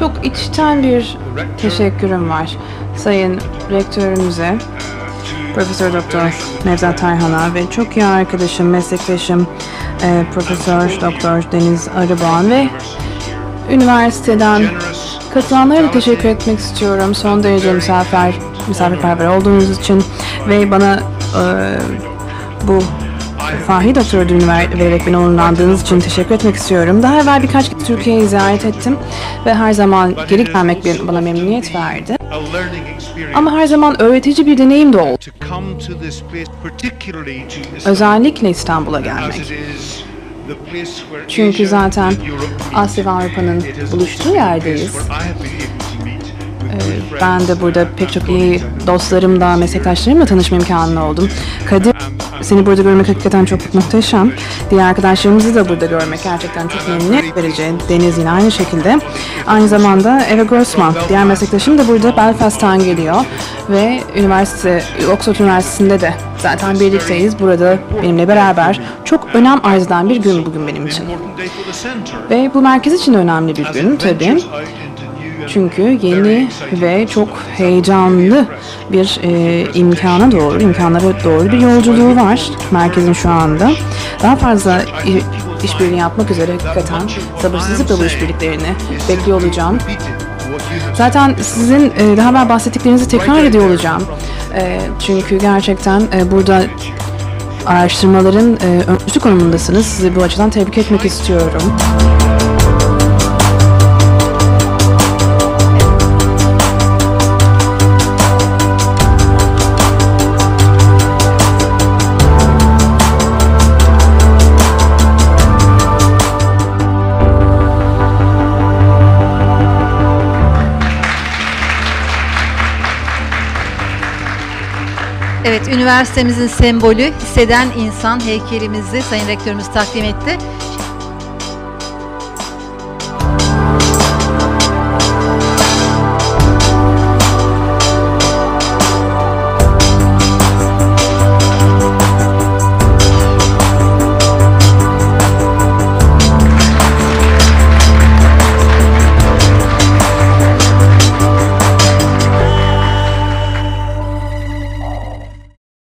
Çok içten bir teşekkürüm var Sayın Rektörümüze, Profesör Doktor Nevzat Tarhan'a ve çok iyi arkadaşım, meslektaşım e, Profesör Doktor Deniz Arıboğan ve üniversiteden katılanlara da teşekkür etmek istiyorum. Son derece misafir, misafirperver olduğunuz için ve bana e, bu Fahri Doktor ödülünü ver, vererek beni onurlandığınız için teşekkür etmek istiyorum. Daha evvel birkaç kez Türkiye'yi ziyaret ettim ve her zaman geri gelmek bir- bana memnuniyet verdi. Ama her zaman öğretici bir deneyim de oldu. Özellikle İstanbul'a gelmek. Çünkü zaten. Asya ve Avrupa'nın buluştuğu yerdeyiz. good Ben de burada pek çok iyi dostlarımla, meslektaşlarımla tanışma imkanı oldum. Kadir, seni burada görmek hakikaten çok muhteşem. Diğer arkadaşlarımızı da burada görmek gerçekten çok memnuniyet verici. Deniz yine aynı şekilde. Aynı zamanda Eva Grossman, diğer meslektaşım da burada Belfast'tan geliyor. Ve üniversite, Oxford Üniversitesi'nde de zaten birlikteyiz. Burada benimle beraber çok önem arz eden bir gün bugün benim için. Ve bu merkez için önemli bir gün tabii. Çünkü yeni ve çok heyecanlı bir e, imkana doğru, imkanlara doğru bir yolculuğu var merkezin şu anda. Daha fazla işbirliği yapmak üzere hakikaten sabırsızlıkla bu işbirliklerini bekliyor olacağım. Zaten sizin e, daha evvel bahsettiklerinizi tekrar ediyor olacağım. E, çünkü gerçekten e, burada araştırmaların e, öncüsü konumundasınız. Sizi bu açıdan tebrik etmek istiyorum. Evet, üniversitemizin sembolü hisseden insan heykelimizi Sayın Rektörümüz takdim etti.